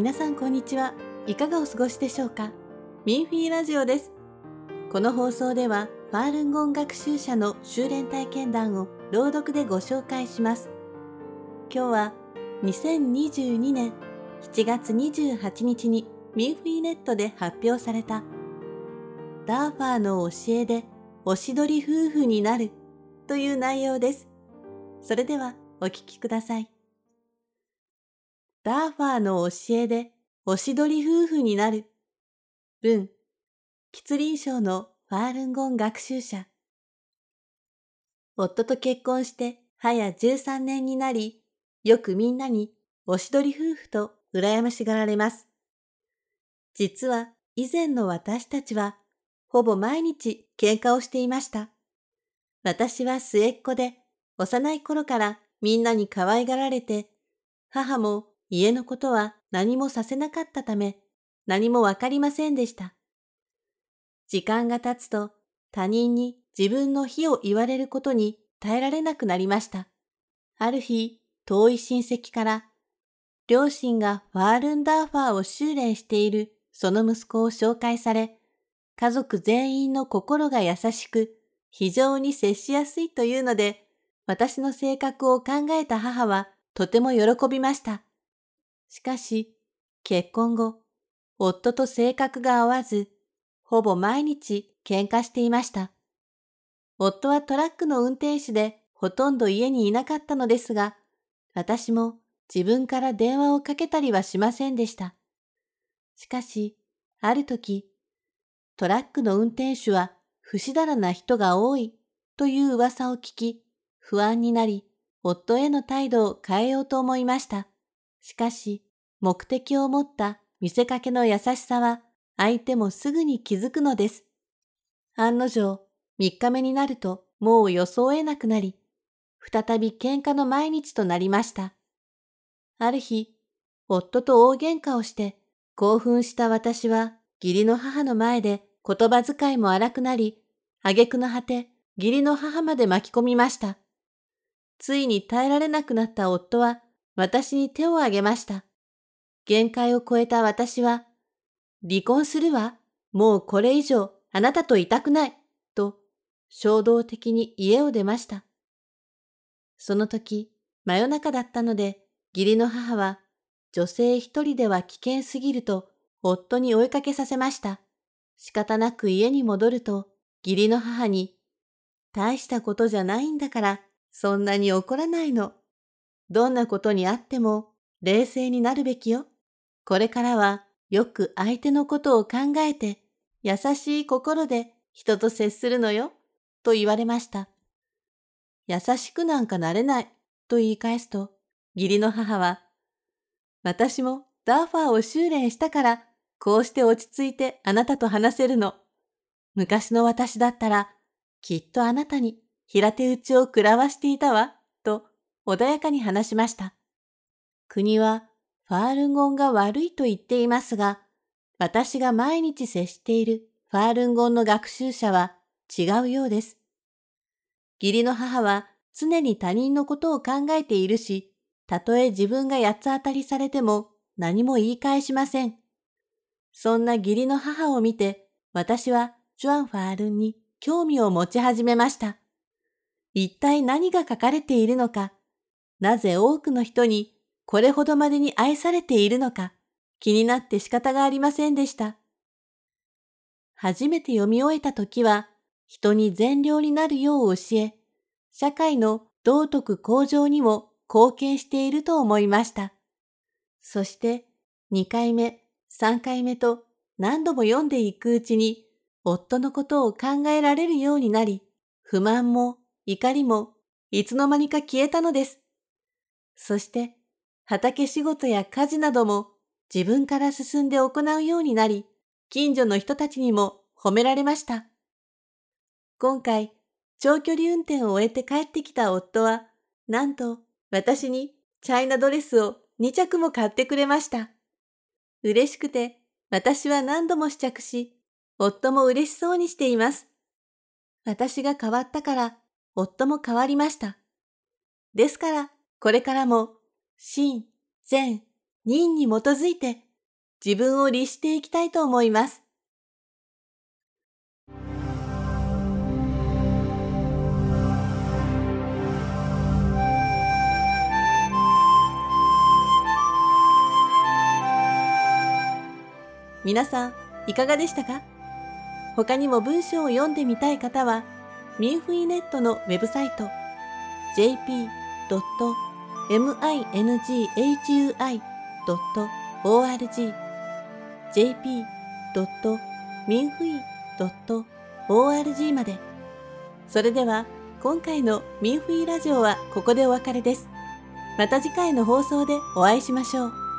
皆さんこんにちは。いかがお過ごしでしょうか？ミンフィーラジオです。この放送では、ファールンゴン学習者の修練体験談を朗読でご紹介します。今日は2022年7月28日にミンフィーネットで発表されたダーファーの教えでおしどり夫婦になるという内容です。それではお聞きください。ダーファーの教えでおしどり夫婦になる。文、吉林省のファールンゴン学習者。夫と結婚して早13年になり、よくみんなにおしどり夫婦と羨ましがられます。実は以前の私たちはほぼ毎日喧嘩をしていました。私は末っ子で幼い頃からみんなに可愛がられて、母も家のことは何もさせなかったため、何もわかりませんでした。時間が経つと他人に自分の非を言われることに耐えられなくなりました。ある日、遠い親戚から、両親がファールンダーファーを修練しているその息子を紹介され、家族全員の心が優しく、非常に接しやすいというので、私の性格を考えた母はとても喜びました。しかし、結婚後、夫と性格が合わず、ほぼ毎日喧嘩していました。夫はトラックの運転手でほとんど家にいなかったのですが、私も自分から電話をかけたりはしませんでした。しかし、ある時、トラックの運転手は不死だらな人が多いという噂を聞き、不安になり、夫への態度を変えようと思いました。しかし、目的を持った見せかけの優しさは相手もすぐに気づくのです。案の定、3日目になるともう予想えなくなり、再び喧嘩の毎日となりました。ある日、夫と大喧嘩をして興奮した私は義理の母の前で言葉遣いも荒くなり、挙句の果て義理の母まで巻き込みました。ついに耐えられなくなった夫は私に手を挙げました。限界を超えた私は、離婚するわ。もうこれ以上あなたといたくない。と衝動的に家を出ました。その時、真夜中だったので、義理の母は、女性一人では危険すぎると、夫に追いかけさせました。仕方なく家に戻ると、義理の母に、大したことじゃないんだから、そんなに怒らないの。どんなことにあっても冷静になるべきよ。これからはよく相手のことを考えて優しい心で人と接するのよ。と言われました。優しくなんかなれない。と言い返すと、義理の母は、私もダーファーを修練したから、こうして落ち着いてあなたと話せるの。昔の私だったら、きっとあなたに平手打ちを食らわしていたわ。と穏やかに話しました。国はファールンゴンが悪いと言っていますが、私が毎日接しているファールンゴンの学習者は違うようです。義理の母は常に他人のことを考えているし、たとえ自分が八つ当たりされても何も言い返しません。そんな義理の母を見て、私はジュアン・ファールンに興味を持ち始めました。一体何が書かれているのか、なぜ多くの人にこれほどまでに愛されているのか気になって仕方がありませんでした。初めて読み終えた時は人に善良になるよう教え、社会の道徳向上にも貢献していると思いました。そして2回目、3回目と何度も読んでいくうちに夫のことを考えられるようになり、不満も怒りもいつの間にか消えたのです。そして畑仕事や家事なども自分から進んで行うようになり、近所の人たちにも褒められました。今回、長距離運転を終えて帰ってきた夫は、なんと私にチャイナドレスを2着も買ってくれました。嬉しくて私は何度も試着し、夫も嬉しそうにしています。私が変わったから、夫も変わりました。ですから、これからも、真、善、任に基づいて自分を律していきたいと思います。皆さん、いかがでしたか？他にも文章を読んでみたい方は、ミンフイネットのウェブサイト jp.minghui.org jp.minfui.org まで。それでは、今回のミンフィーラジオはここでお別れです。また次回の放送でお会いしましょう。